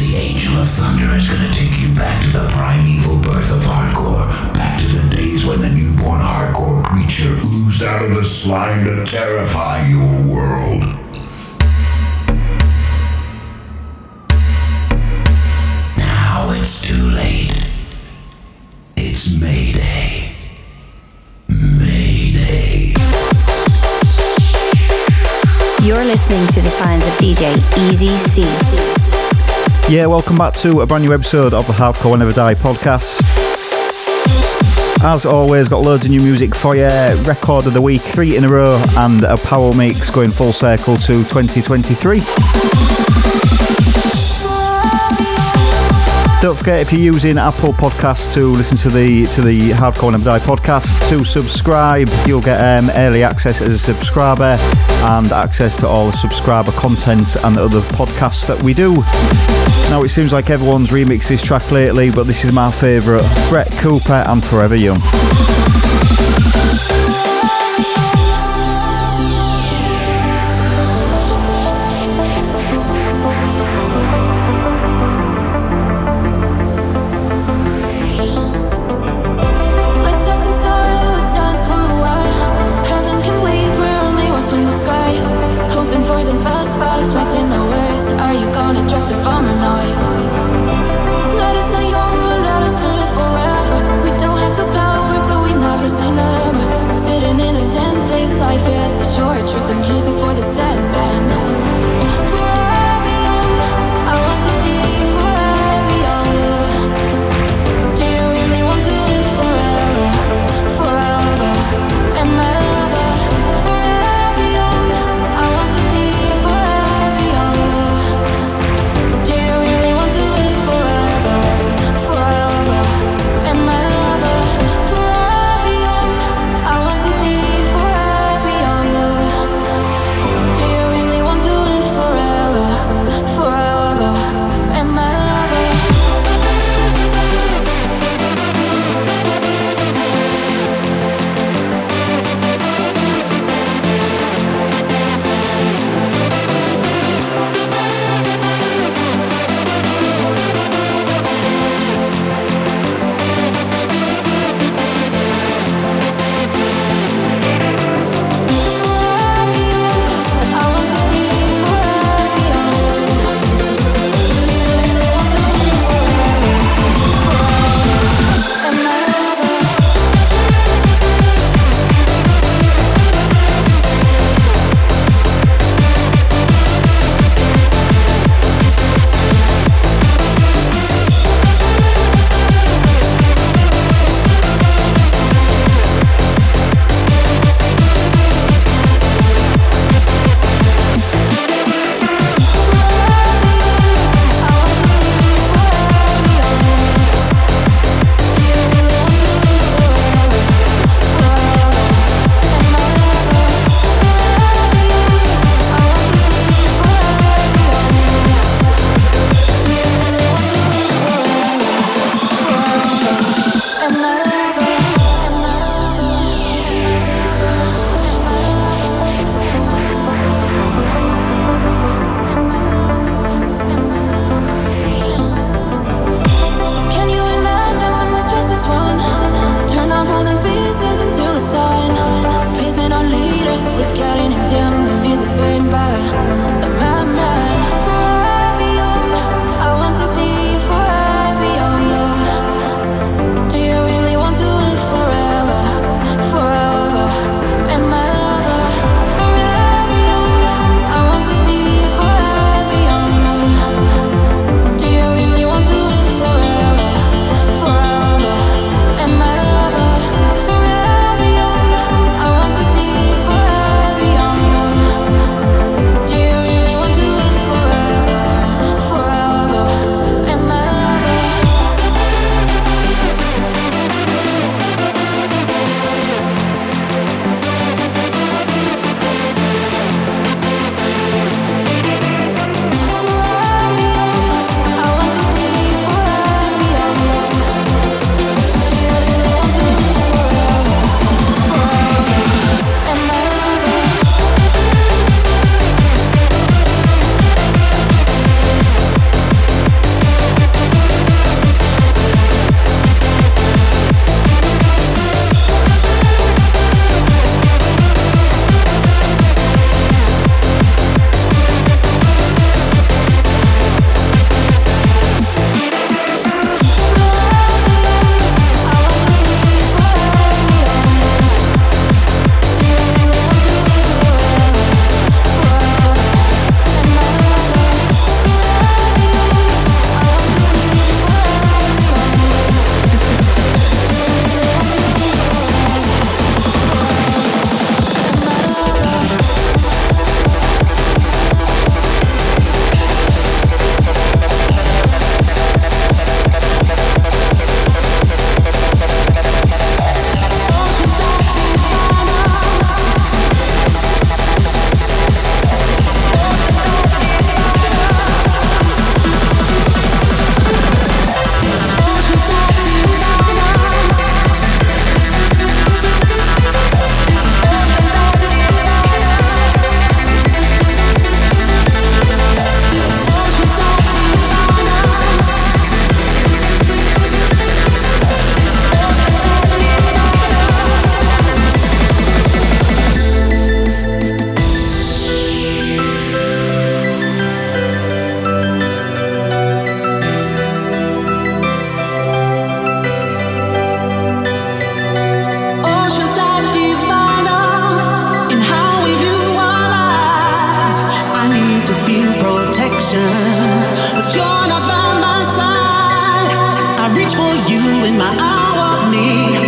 The Angel of Thunder is gonna take you back to the primeval birth of hardcore, back to the days when the newborn hardcore creature oozed out of the slime to terrify your world. Now it's too late. It's Mayday. Mayday. You're listening to the sounds of DJ Easy C. Yeah, welcome back to a brand new episode of the Hardcore Never Die podcast. As always, got loads of new music for you. Record of the week, three in a row, and a power mix going full circle to 2023. Don't forget if you're using Apple Podcasts to listen to the to the Hardcore Never Die podcast to subscribe. You'll get um, early access as a subscriber and access to all the subscriber content and the other podcasts that we do. Now it seems like everyone's remixed this track lately, but this is my favourite: Brett Cooper and Forever Young. you in my hour of need.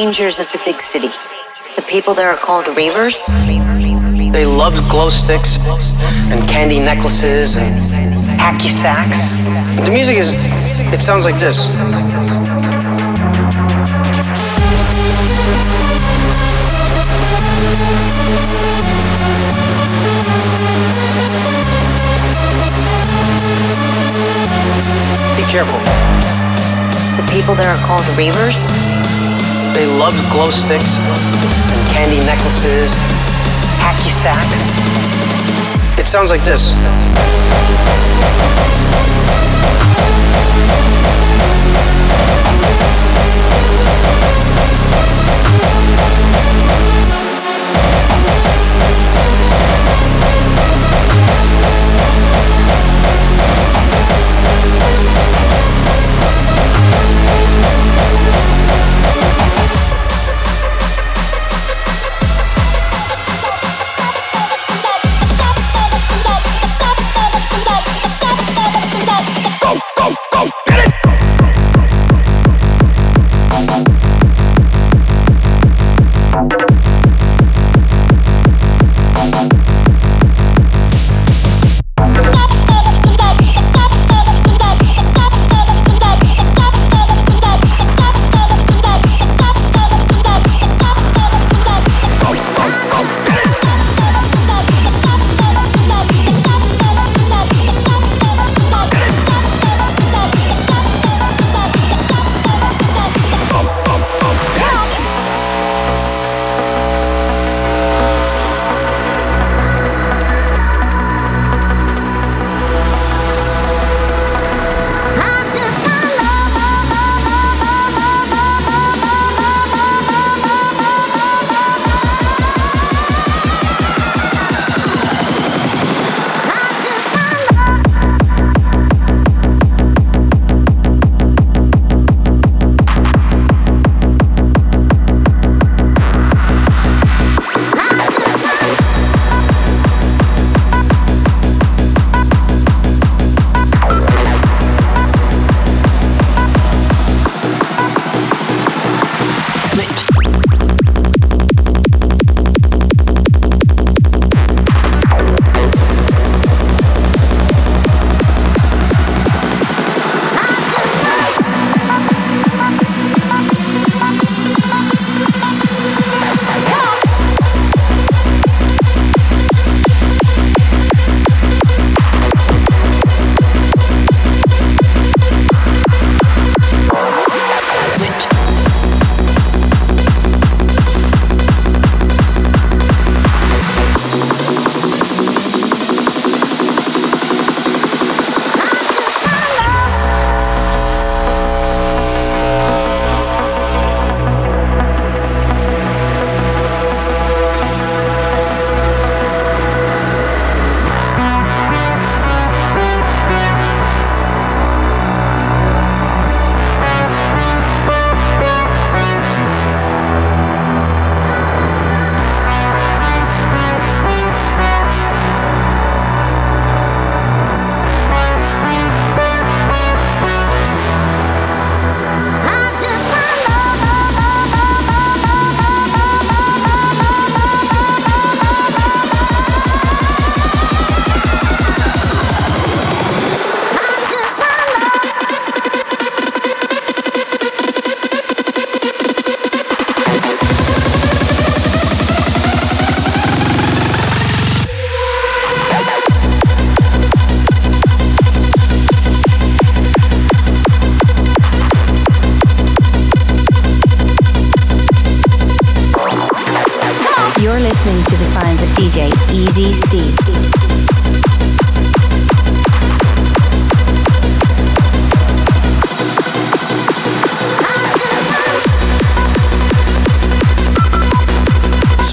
Dangers of the big city. The people there are called ravers. They loved glow sticks and candy necklaces and hacky sacks. The music is, it sounds like this. Be careful. The people there are called ravers. They loved glow sticks and candy necklaces, hacky sacks. It sounds like this.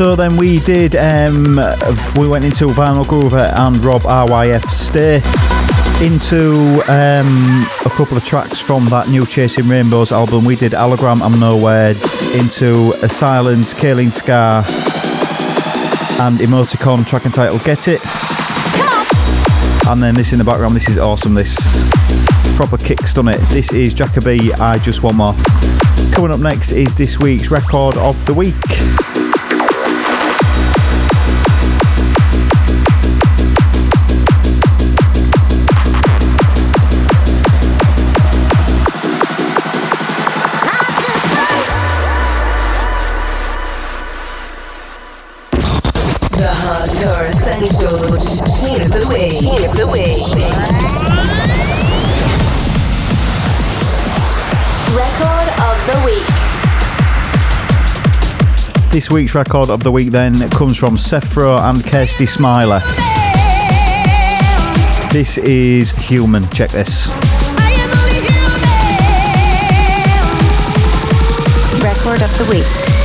So then we did, um, we went into Vinylgroover and Rob IYF Stay into um, a couple of tracks from that new Chasing Rainbows album. We did Alaguan, I'm No Words, into A Silence, Kaylene Scar, and Emoticon track entitled Get It. And then this in the background, this is awesome, this proper kicks on it. This is Jakka-B, I Just Want More. Coming up next is this week's record of the week. Hardcore Essentials. Team of the Week. Team of the Week. Record of the week. This week's record of the week then comes from SethroW and Kirstie Smiler. This is Human. Check this. Record of the week.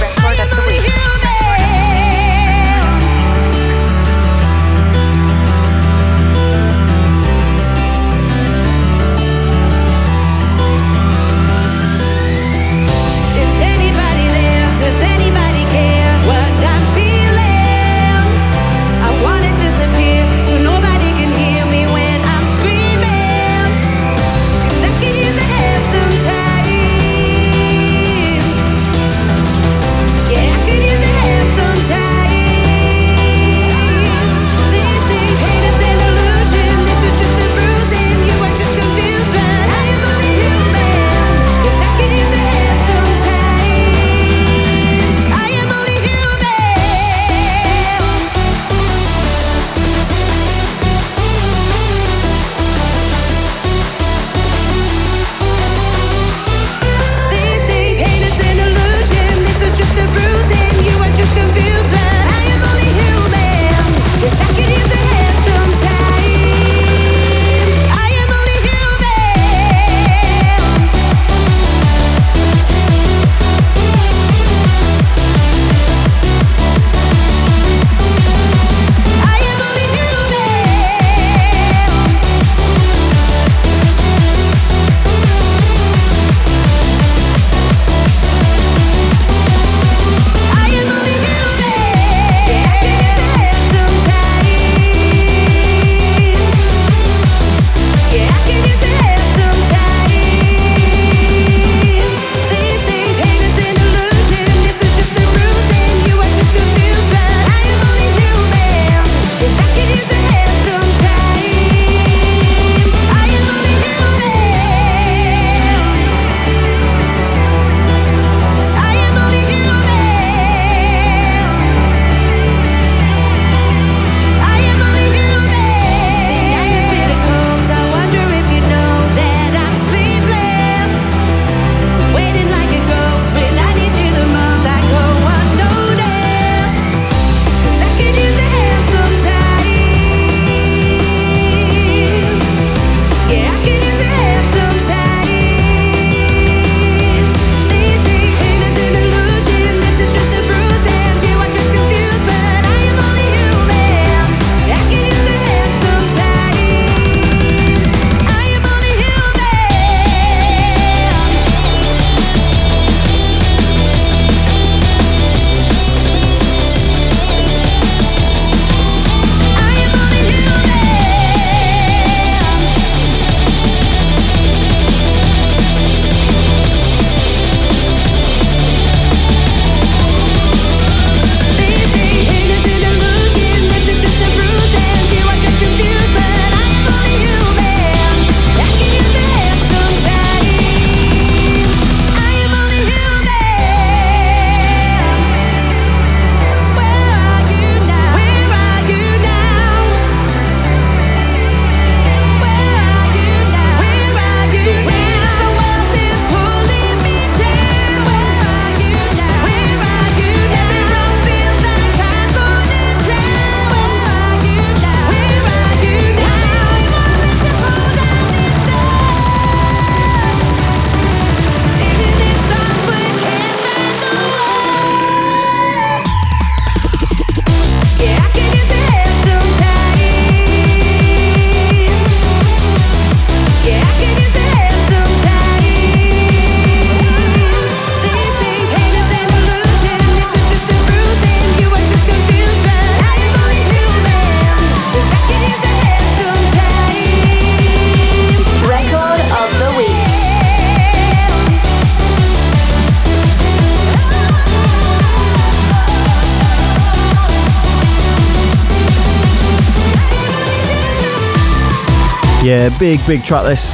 Yeah, big, big track this.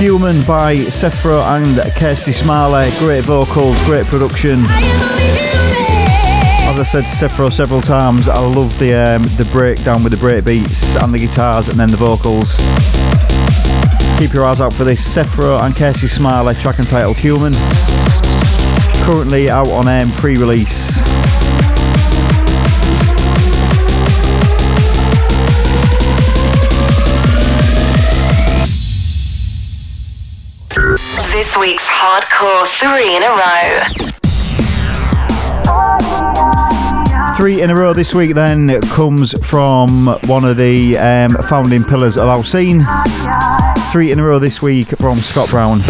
Human by SethroW and Kirstie Smiler. Great vocals, great production. As I said to SethroW several times, I love the um, the breakdown with the break beats and the guitars and then the vocals. Keep your eyes out for this SethroW and Kirstie Smiler track entitled Human. Currently out on um, pre-release. This week's hardcore three in a row. Three in a row this week then comes from one of the um, founding pillars of our scene. Three in a row this week from Scott Brown.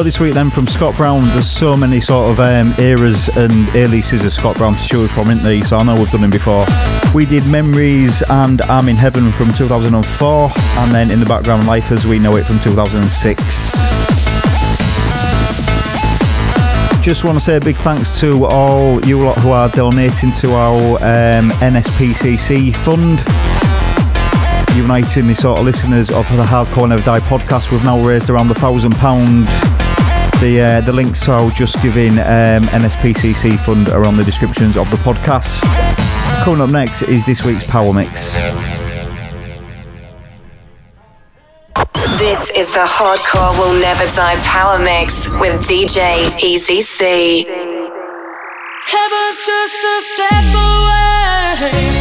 A this week then from Scott Brown. There's so many sort of um, eras and aliases of Scott Brown to choose from, isn't there? So I know we've done him before. We did Memories and I'm in Heaven from 2004, and then in the background, Life as We Know It from 2006. Just want to say a big thanks to all you lot who are donating to our um, NSPCC fund uniting the sort of listeners of the Hardcore Never Die podcast. We've now raised around the thousand pound. The uh, the links to our Just Giving um, NSPCC fund are on the descriptions of the podcast. Coming up next is this week's Power Mix. This is the Hardcore Will Never Die Power Mix with DJ Easy C. Heaven's just a step away.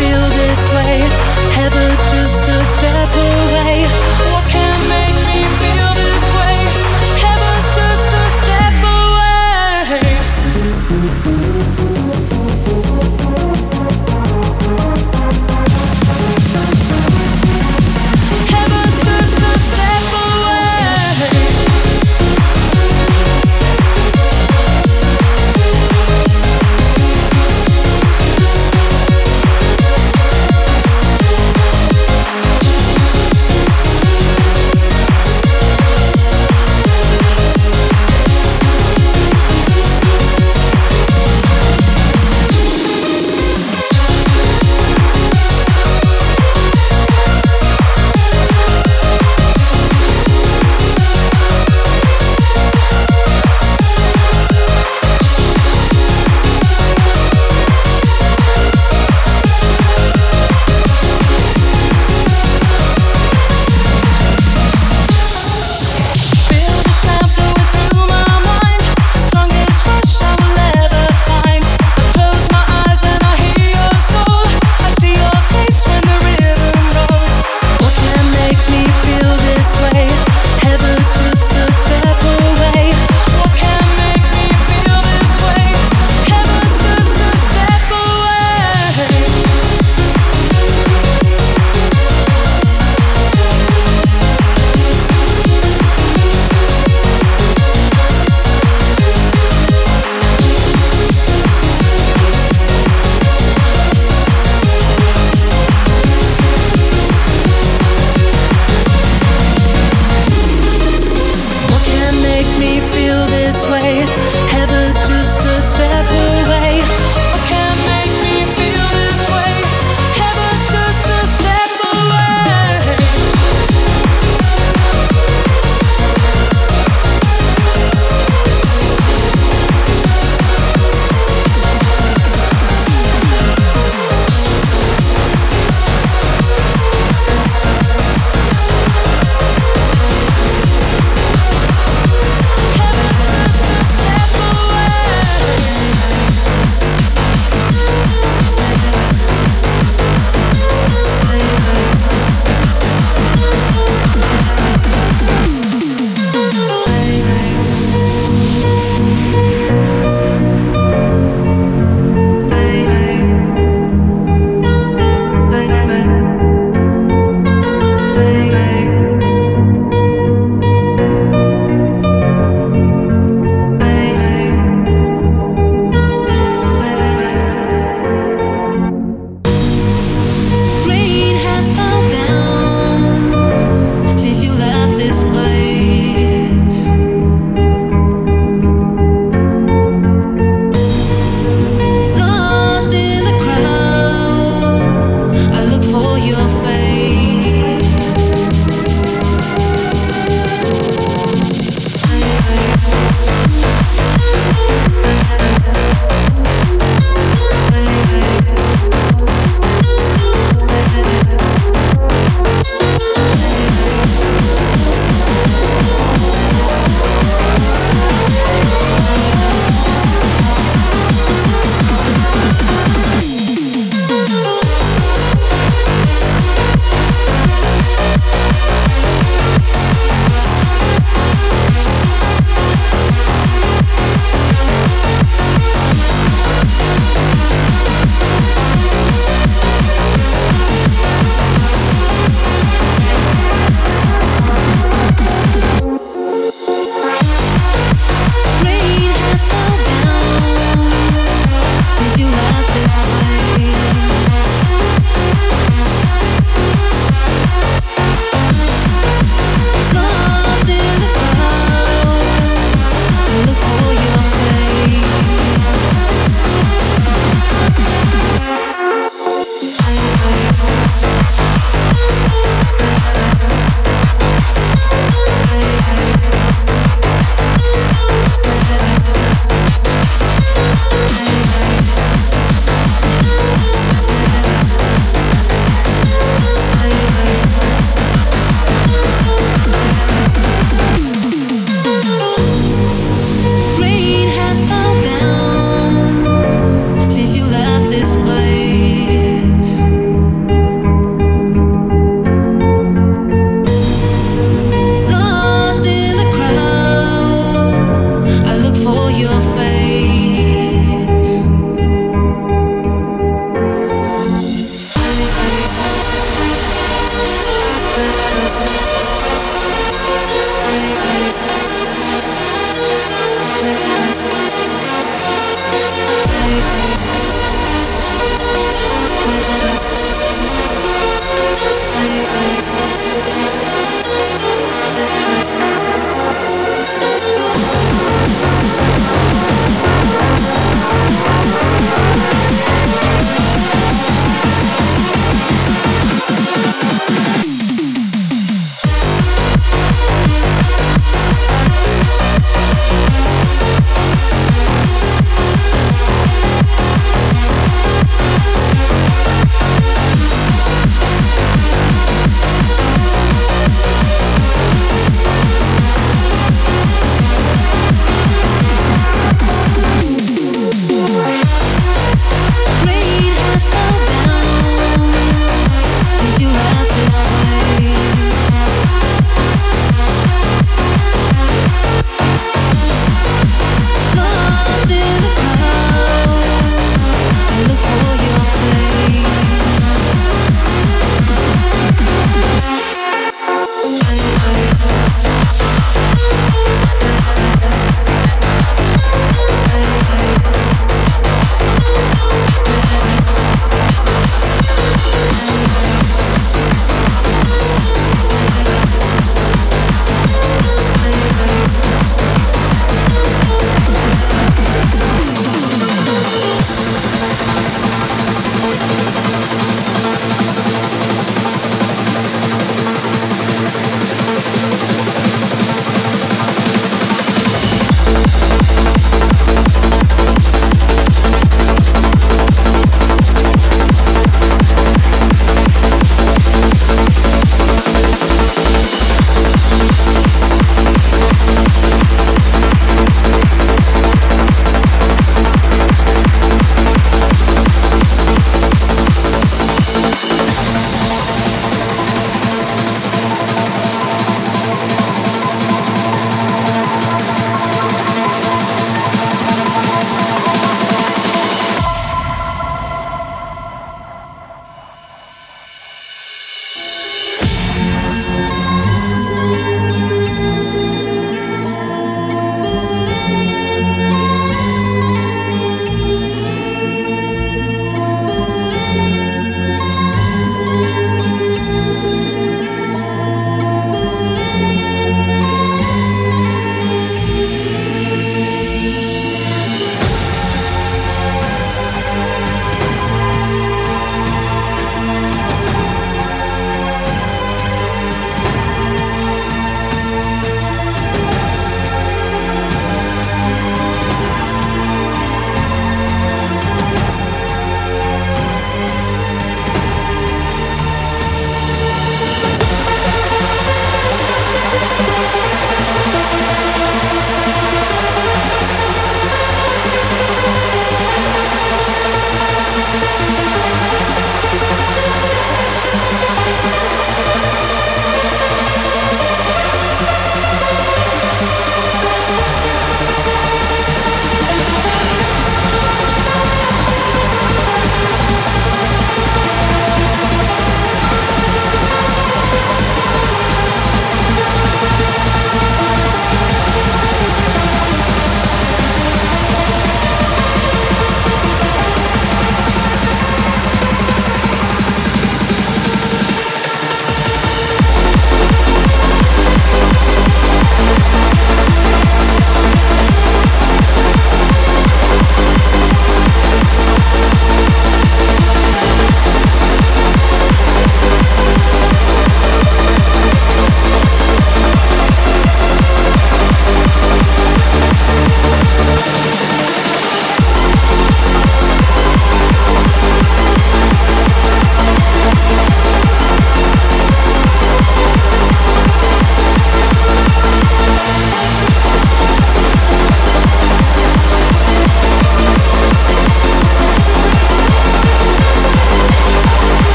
Feel this way? Heaven's just a step away.